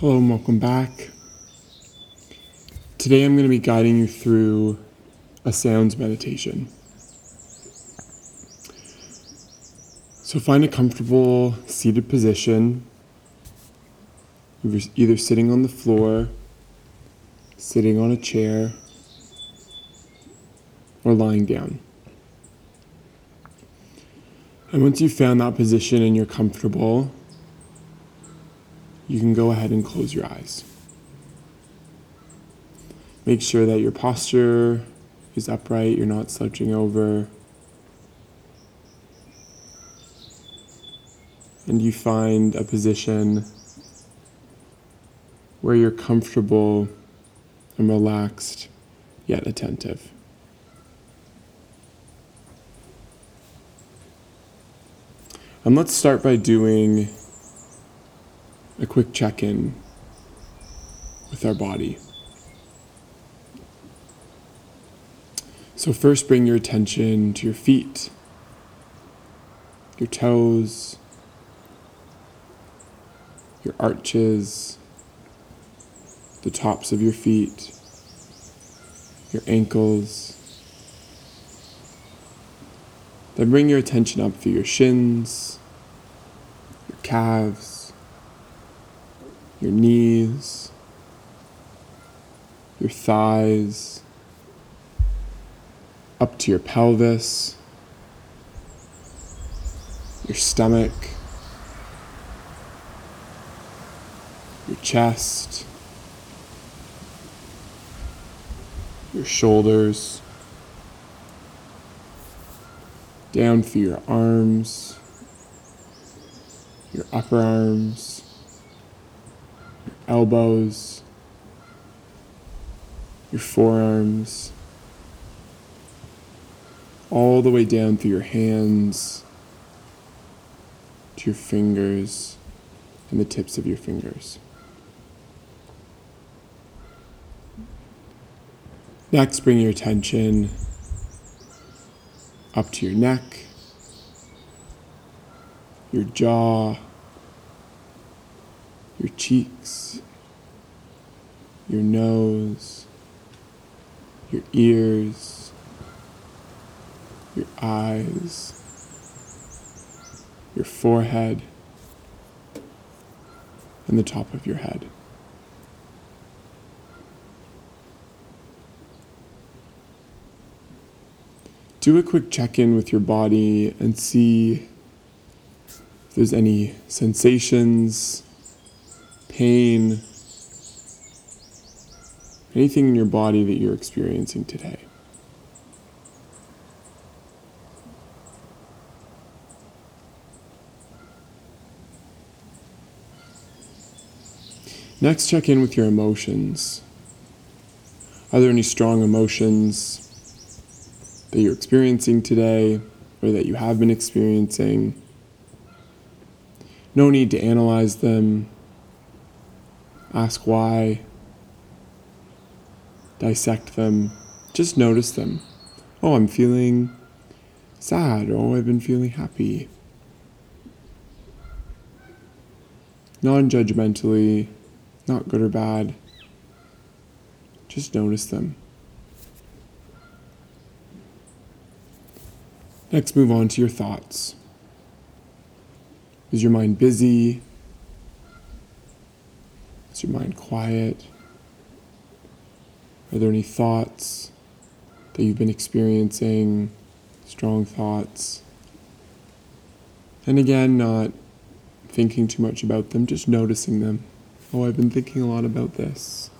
Hello and welcome back. Today I'm going to be guiding you through a sounds meditation. So find a comfortable seated position, either sitting on the floor, sitting on a chair, or lying down. And once you've found that position and you're comfortable, you can go ahead and close your eyes. Make sure that your posture is upright, you're not slouching over. And you find a position where you're comfortable and relaxed, yet attentive. And let's start by doing a quick check in with our body. So, first, bring your attention to your feet, your toes, your arches, the tops of your feet, your ankles. Then bring your attention up through your shins, your calves, your knees, your thighs, up to your pelvis, your stomach, your chest, your shoulders, down through your arms, your upper arms elbows, your forearms, all the way down through your hands to your fingers and the tips of your fingers. Next, bring your attention up to your neck, your jaw, your cheeks, your nose, your ears, your eyes, your forehead, and the top of your head. Do a quick check in with your body and see if there's any sensations pain, anything in your body that you're experiencing today. Next, check in with your emotions. Are there any strong emotions that you're experiencing today or that you have been experiencing? No need to analyze them ask why, dissect them, just notice them. Oh, I'm feeling sad. Oh, I've been feeling happy. Non judgmentally, not good or bad. Just notice them. Next, move on to your thoughts. Is your mind busy? Is your mind quiet? Are there any thoughts that you've been experiencing? Strong thoughts? And again, not thinking too much about them, just noticing them. Oh, I've been thinking a lot about this.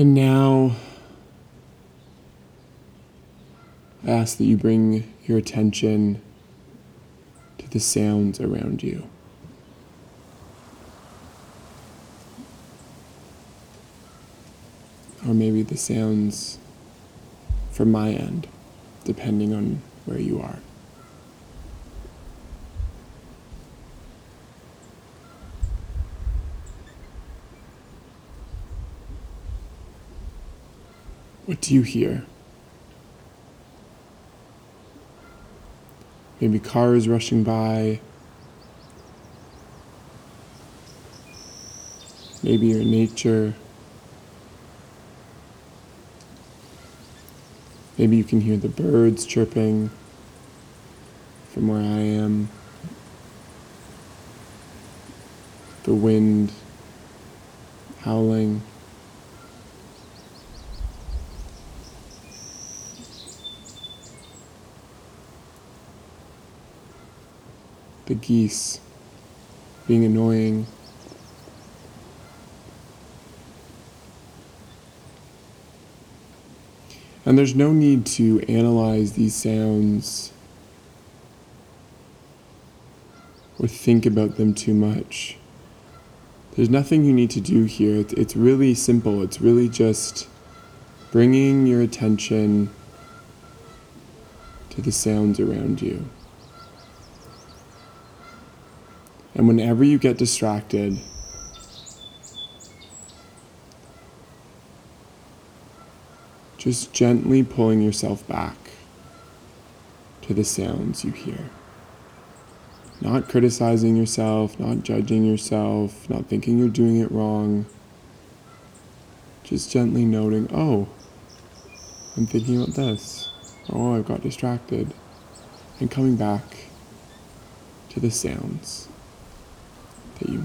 And now I ask that you bring your attention to the sounds around you. Or maybe the sounds from my end, depending on where you are. What do you hear? Maybe cars rushing by. Maybe your nature. Maybe you can hear the birds chirping from where I am. The wind howling. The geese being annoying. And there's no need to analyze these sounds or think about them too much. There's nothing you need to do here. It's really simple. It's really just bringing your attention to the sounds around you. And whenever you get distracted, just gently pulling yourself back to the sounds you hear. Not criticizing yourself, not judging yourself, not thinking you're doing it wrong. Just gently noting, oh, I'm thinking about this. Oh, I've got distracted. And coming back to the sounds that you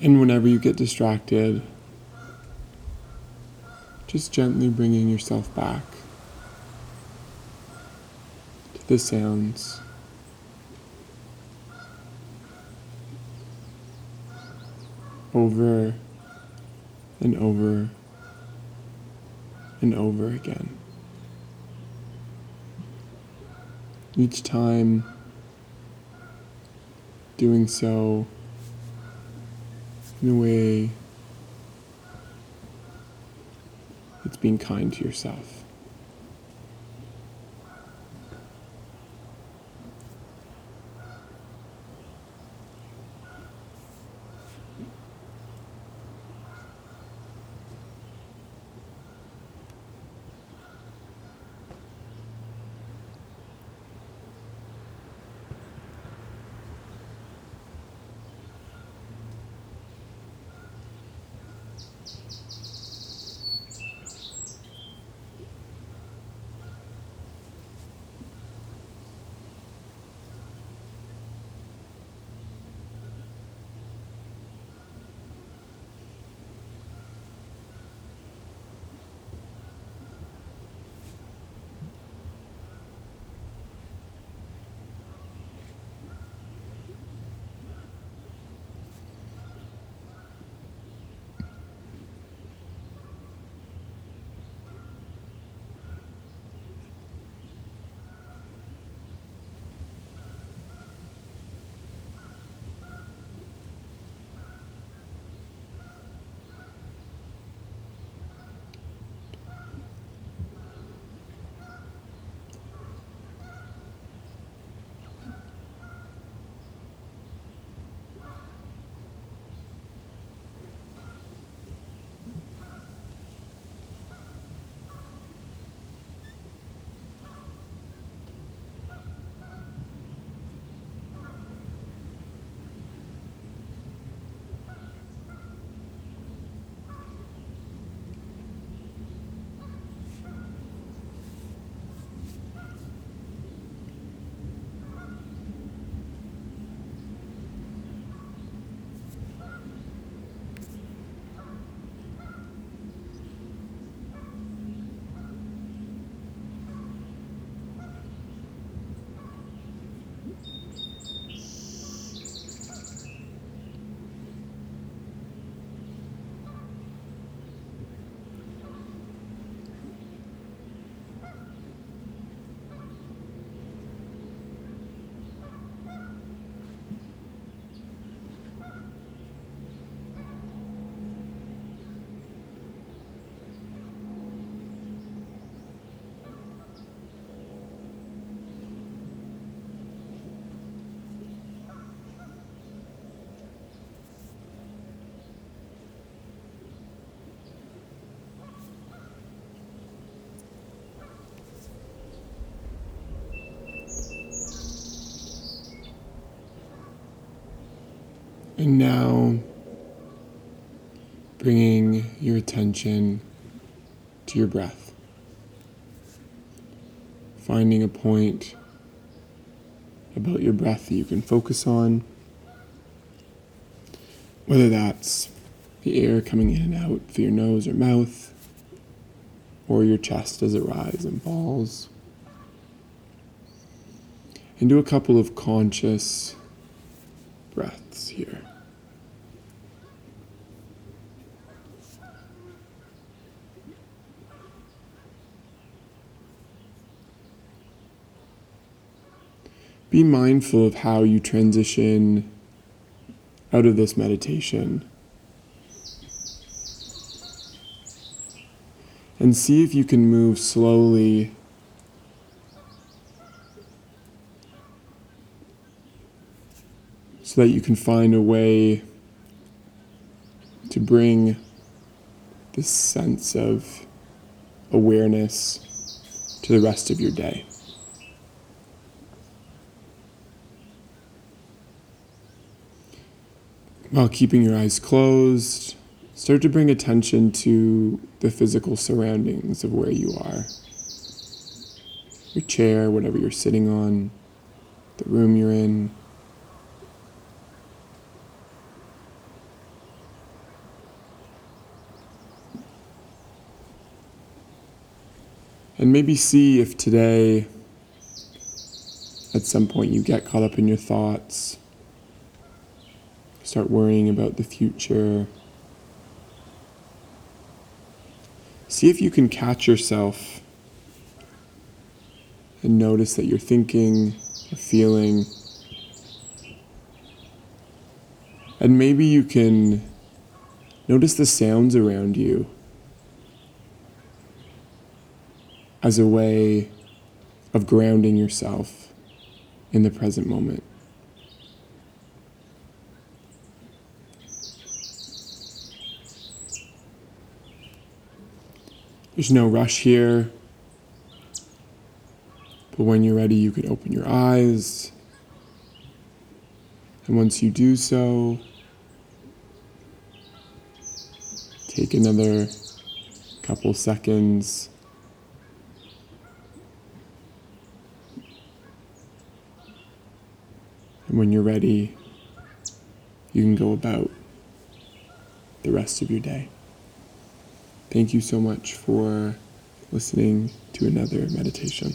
And whenever you get distracted, just gently bringing yourself back to the sounds. Over and over and over again. Each time doing so in a way it's being kind to yourself. And now, bringing your attention to your breath, finding a point about your breath that you can focus on, whether that's the air coming in and out through your nose or mouth, or your chest as it rises and falls. And do a couple of conscious breaths here. Be mindful of how you transition out of this meditation. And see if you can move slowly so that you can find a way to bring this sense of awareness to the rest of your day. While keeping your eyes closed, start to bring attention to the physical surroundings of where you are. Your chair, whatever you're sitting on, the room you're in. And maybe see if today, at some point, you get caught up in your thoughts start worrying about the future. See if you can catch yourself and notice that you're thinking or feeling. And maybe you can notice the sounds around you as a way of grounding yourself in the present moment. There's no rush here. But when you're ready, you can open your eyes. And once you do so, take another couple seconds. When you're ready, you can go about the rest of your day. Thank you so much for listening to another meditation.